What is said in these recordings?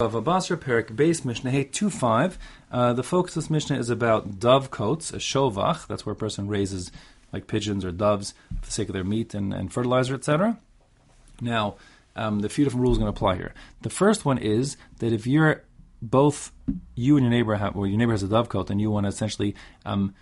Bava Basra Perek base Mishnah Hey 2 5. Uh, the focus of this Mishnah is about dove coats, a shovach. That's where a person raises like pigeons or doves for the sake of their meat and, and fertilizer, etc. Now, um, the few different rules are going to apply here. The first one is that if you're both you and your neighbor have, well, your neighbor has a dove coat, and you want to essentially um,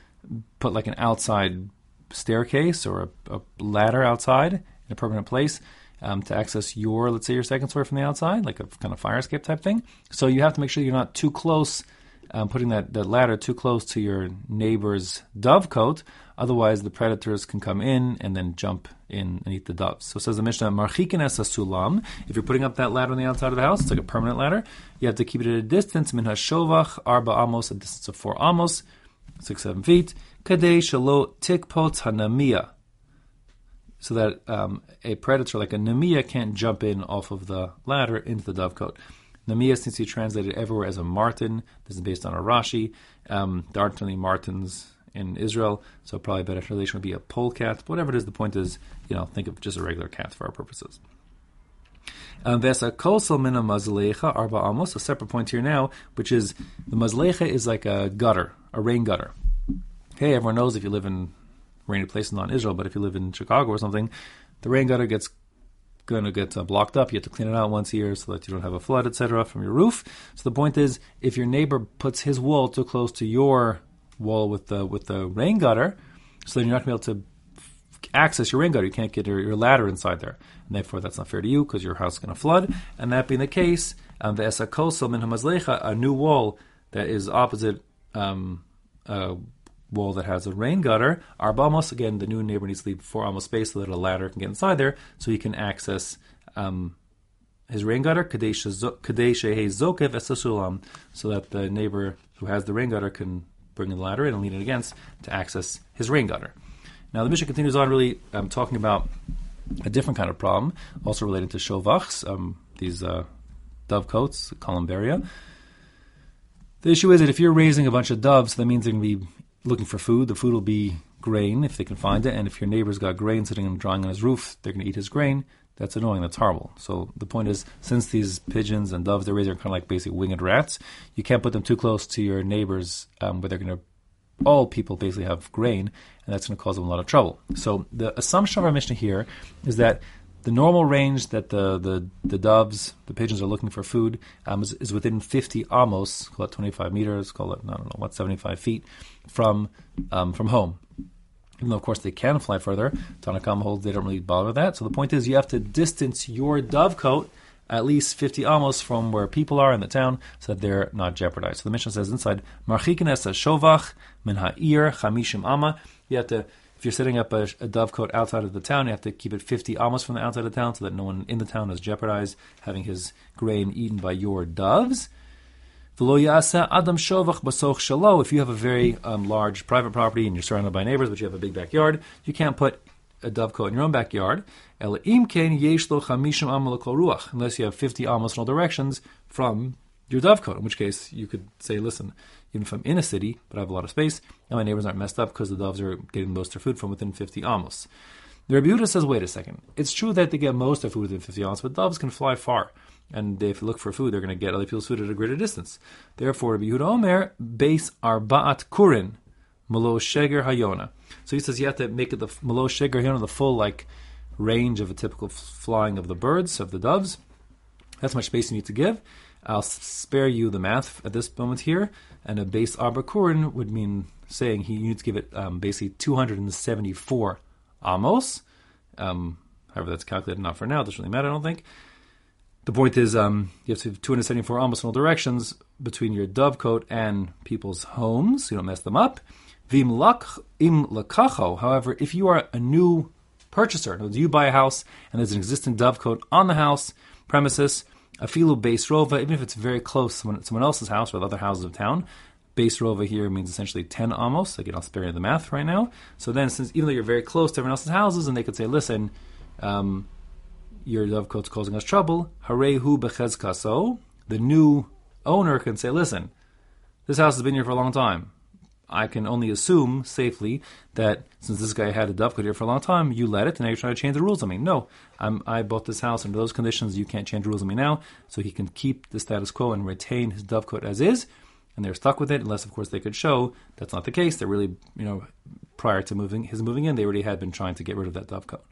put like an outside staircase or a, a ladder outside in a permanent place um, to access your, let's say, your second story from the outside, like a kind of fire escape type thing. So you have to make sure you're not too close, um, putting that, that ladder too close to your neighbor's dove dovecote. Otherwise, the predators can come in and then jump in and eat the doves. So says the Mishnah, Marchikin es sulam. If you're putting up that ladder on the outside of the house, it's like a permanent ladder. You have to keep it at a distance, min hashovach, arba amos, a distance of four amos, six, seven feet. Kadei shalo tikpot hanamiya so that um, a predator like a Namiya can't jump in off of the ladder into the dovecote. Namiya seems to be translated everywhere as a marten. This is based on a Rashi. Um, there aren't any martens in Israel, so probably a better translation would be a polecat. But Whatever it is, the point is, you know, think of just a regular cat for our purposes. Um, Vesa kosel mina mazlecha arba amos. A separate point here now, which is the mazlecha is like a gutter, a rain gutter. Okay, everyone knows if you live in rainy place not in Israel, but if you live in Chicago or something, the rain gutter gets going to get uh, blocked up. You have to clean it out once a year so that you don't have a flood, etc., from your roof. So the point is, if your neighbor puts his wall too close to your wall with the with the rain gutter, so then you're not going to be able to access your rain gutter. You can't get your, your ladder inside there, and therefore that's not fair to you because your house is going to flood. And that being the case, um, the esakosel min hamazlecha, a new wall that is opposite. Um, uh, wall that has a rain gutter. Arba amos, again, the new neighbor needs to leave four amos space so that a ladder can get inside there so he can access um, his rain gutter, so that the neighbor who has the rain gutter can bring the ladder in and lean it against to access his rain gutter. Now the Mishnah continues on really um, talking about a different kind of problem, also related to shovachs, um, these uh, dovecotes, columbaria. The issue is that if you're raising a bunch of doves, that means they're going to be looking for food. The food will be grain if they can find it, and if your neighbor's got grain sitting and drying on his roof, they're going to eat his grain. That's annoying. That's horrible. So the point is, since these pigeons and doves they're raising are kind of like basic winged rats, you can't put them too close to your neighbors, um, where they're going to. All people basically have grain, and that's going to cause them a lot of trouble. So the assumption of our Mishnah here is that the normal range that the, the, the doves, the pigeons are looking for food um, is, is, within 50 amos, call it 25 meters, call it, I don't know, what, 75 feet from, um, from home. Even though, of course, they can fly further, Tanna Kamma holds they don't really bother that. So the point is, you have to distance your dovecote at least 50 amos from where people are in the town so that they're not jeopardized. So the Mishnah says inside, Marchikin es shovach min ha'ir chamishim ama. You have to if you're setting up a, a dovecote outside of the town, you have to keep it 50 amos from the outside of the town so that no one in the town is jeopardized having his grain eaten by your doves. If you have a very um, large private property and you're surrounded by neighbors, but you have a big backyard, you can't put a dovecote in your own backyard. Unless you have 50 amos in all directions from your dovecote, in which case you could say, listen, even if I'm in a city, but I have a lot of space, and my neighbors aren't messed up because the doves are getting most of their food from within 50 amos. The Rebbe says, wait a second. It's true that they get most of their food within 50 amos, but doves can fly far. And if you look for food, they're going to get other people's food at a greater distance. Therefore, Rebbe Yehuda Omer, base arbaat kurin, malo sheger hayona. So he says you have to make it the malo sheger hayona, the full like range of a typical flying of the birds, of the doves. That's much space you need to give. I'll spare you the math at this moment here. And a base arbakurin would mean saying he needs to give it um, basically 274 amos. Um, however, that's calculated not for now. It doesn't really matter, I don't think. The point is, um, you have to have 274 amos in all directions between your dovecote and people's homes. So you don't mess them up. Vim im lakacho. However, if you are a new purchaser, you buy a house and there's an existing dovecote on the house premises, Afilu base rova, even if it's very close to someone, else's house or other houses of town, base rova here means essentially 10 amos. Again, I'll spare you the math right now. So then, since even though you're very close to everyone else's houses, and they could say, listen, um, your dovecote's causing us trouble, harehu bechezkaso, the new owner can say, listen, this house has been here for a long time. I can only assume safely that since this guy had a dovecote here for a long time, you let it, and now you're trying to change the rules on me. No, I'm, I bought this house under those conditions. You can't change the rules on me now. So he can keep the status quo and retain his dovecote as is, and they're stuck with it, unless, of course, they could show that's not the case. They're really, you know, prior to moving his moving in, they already had been trying to get rid of that dovecote.